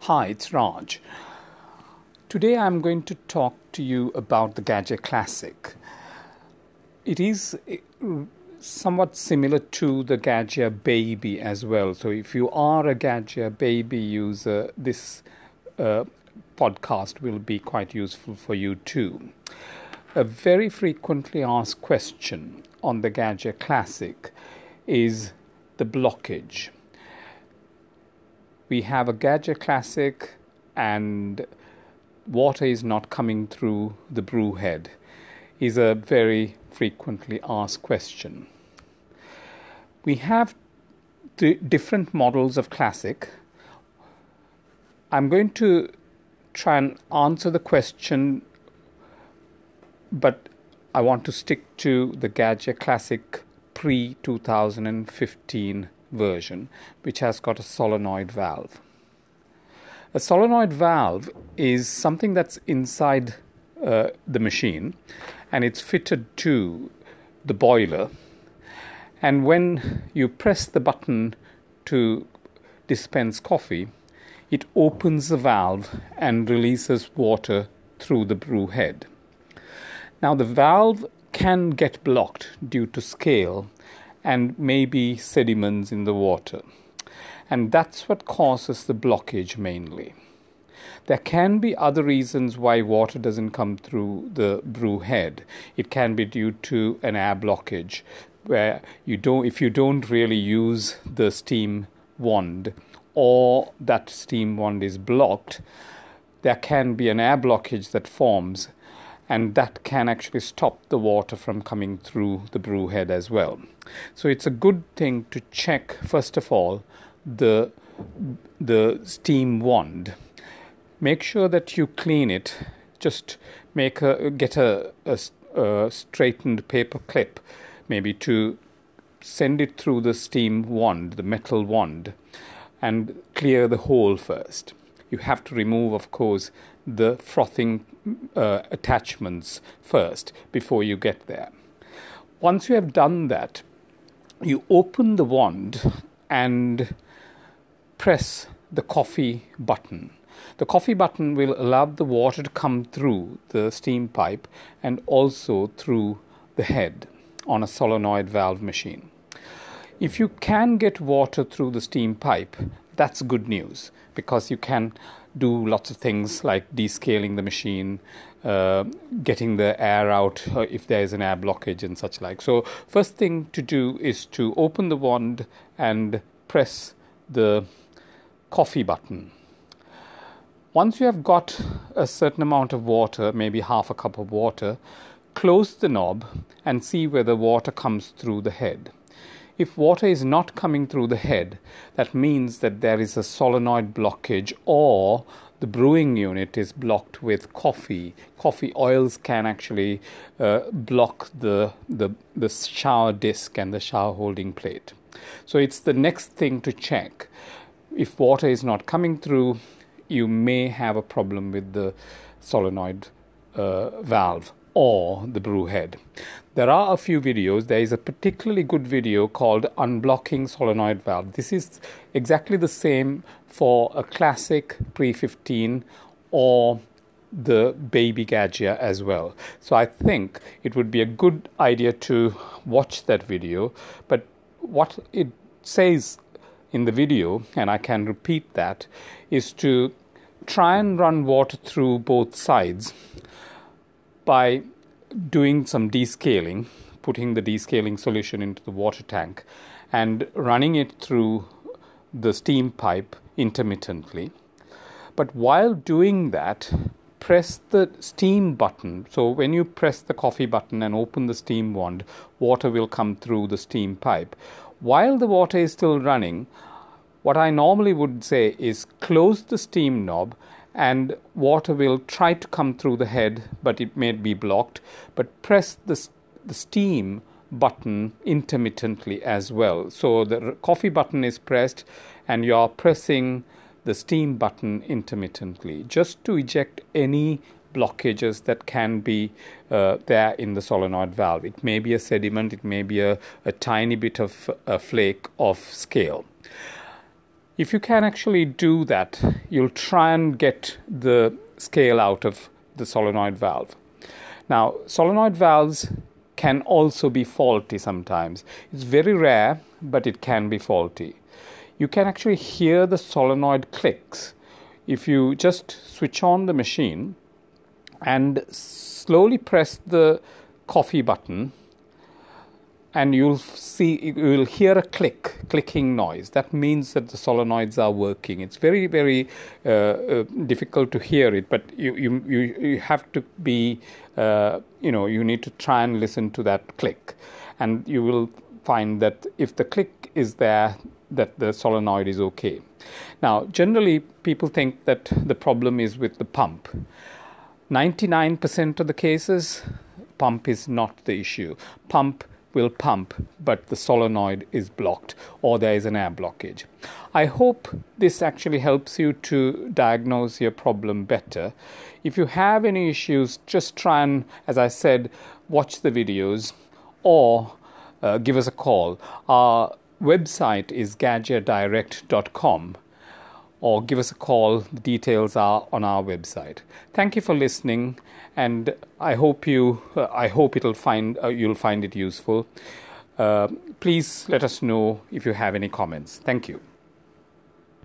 Hi, it's Raj. Today I'm going to talk to you about the Gaggia Classic. It is eh, somewhat similar to the Gaggia Baby as well. So if you are a Gaggia Baby user, this uh, podcast will be quite useful for you too. A very frequently asked question on the Gaggia Classic is the blockage. We have a Gaggia Classic and water is not coming through the brew head is a very frequently asked question. We have the different models of classic. I'm going to try and answer the question, but I want to stick to the Gaggia Classic pre 2015 version, which has got a solenoid valve. A solenoid valve is something that's inside uh, the machine and it's fitted to the boiler. And when you press the button to dispense coffee, it opens the valve and releases water through the brew head. Now, the valve can get blocked due to scale and maybe sediments in the water and that's what causes the blockage mainly. There can be other reasons why water doesn't come through the brew head. It can be due to an air blockage where you don't if you don't really use the steam wand or that steam wand is blocked, there can be an air blockage that forms and that can actually stop the water from coming through the brew head as well. So it's a good thing to check first of all the the steam wand. Make sure that you clean it. Just make a get a, a, a straightened paper clip maybe to send it through the steam wand the metal wand and clear the hole first. You have to remove of course the frothing uh, attachments first before you get there once you have done that you open the wand and press the coffee button. The coffee button will allow the water to come through the steam pipe and also through the head on a solenoid valve machine. If you can get water through the steam pipe, that's good news because you can do lots of things like descaling the machine, uh, getting the air out uh, if there is an air blockage and such like. So, first thing to do is to open the wand and press the coffee button. Once you have got a certain amount of water, maybe half a cup of water, close the knob and see whether water comes through the head. If water is not coming through the head, that means that there is a solenoid blockage or the brewing unit is blocked with coffee. Coffee oils can actually uh, block the, the, the shower disc and the shower holding plate. So it's the next thing to check if water is not coming through, you may have a problem with the solenoid uh, valve or the brew head. There are a few videos. There is a particularly good video called Unblocking Solenoid Valve. This is exactly the same for a classic pre 15 or the baby Gaggia as well. So I think it would be a good idea to watch that video. But what it says in the video, and I can repeat that, is to try and run water through both sides by doing some descaling, putting the descaling solution into the water tank, and running it through the steam pipe intermittently. But while doing that, press the steam button. So when you press the coffee button and open the steam wand, water will come through the steam pipe. While the water is still running, what I normally would say is close the steam knob and water will try to come through the head, but it may be blocked. But press the, the steam button intermittently as well. So the coffee button is pressed, and you are pressing the steam button intermittently just to eject any blockages that can be uh, there in the solenoid valve. It may be a sediment, it may be a, a tiny bit of a flake of scale. If you can actually do that, you'll try and get the scale out of the solenoid valve. Now, solenoid valves can also be faulty sometimes. It's very rare, but it can be faulty. You can actually hear the solenoid clicks if you just switch on the machine and slowly press the coffee button and you'll see you'll hear a click clicking noise. That means that the solenoids are working. It's very very uh, uh, difficult to hear it but you you you, you have to be uh, you know you need to try and listen to that click. And you will find that if the click is there that the solenoid is okay. Now generally people think that the problem is with the pump. 99% of the cases pump is not the issue. Pump will pump, but the solenoid is blocked or there is an air blockage. I hope this actually helps you to diagnose your problem better. If you have any issues, just try and, as I said, watch the videos or uh, give us a call. Our website is gaggiadirect.com or give us a call. The details are on our website. Thank you for listening, and I hope you. Uh, I hope it'll find uh, you'll find it useful. Uh, please let us know if you have any comments. Thank you.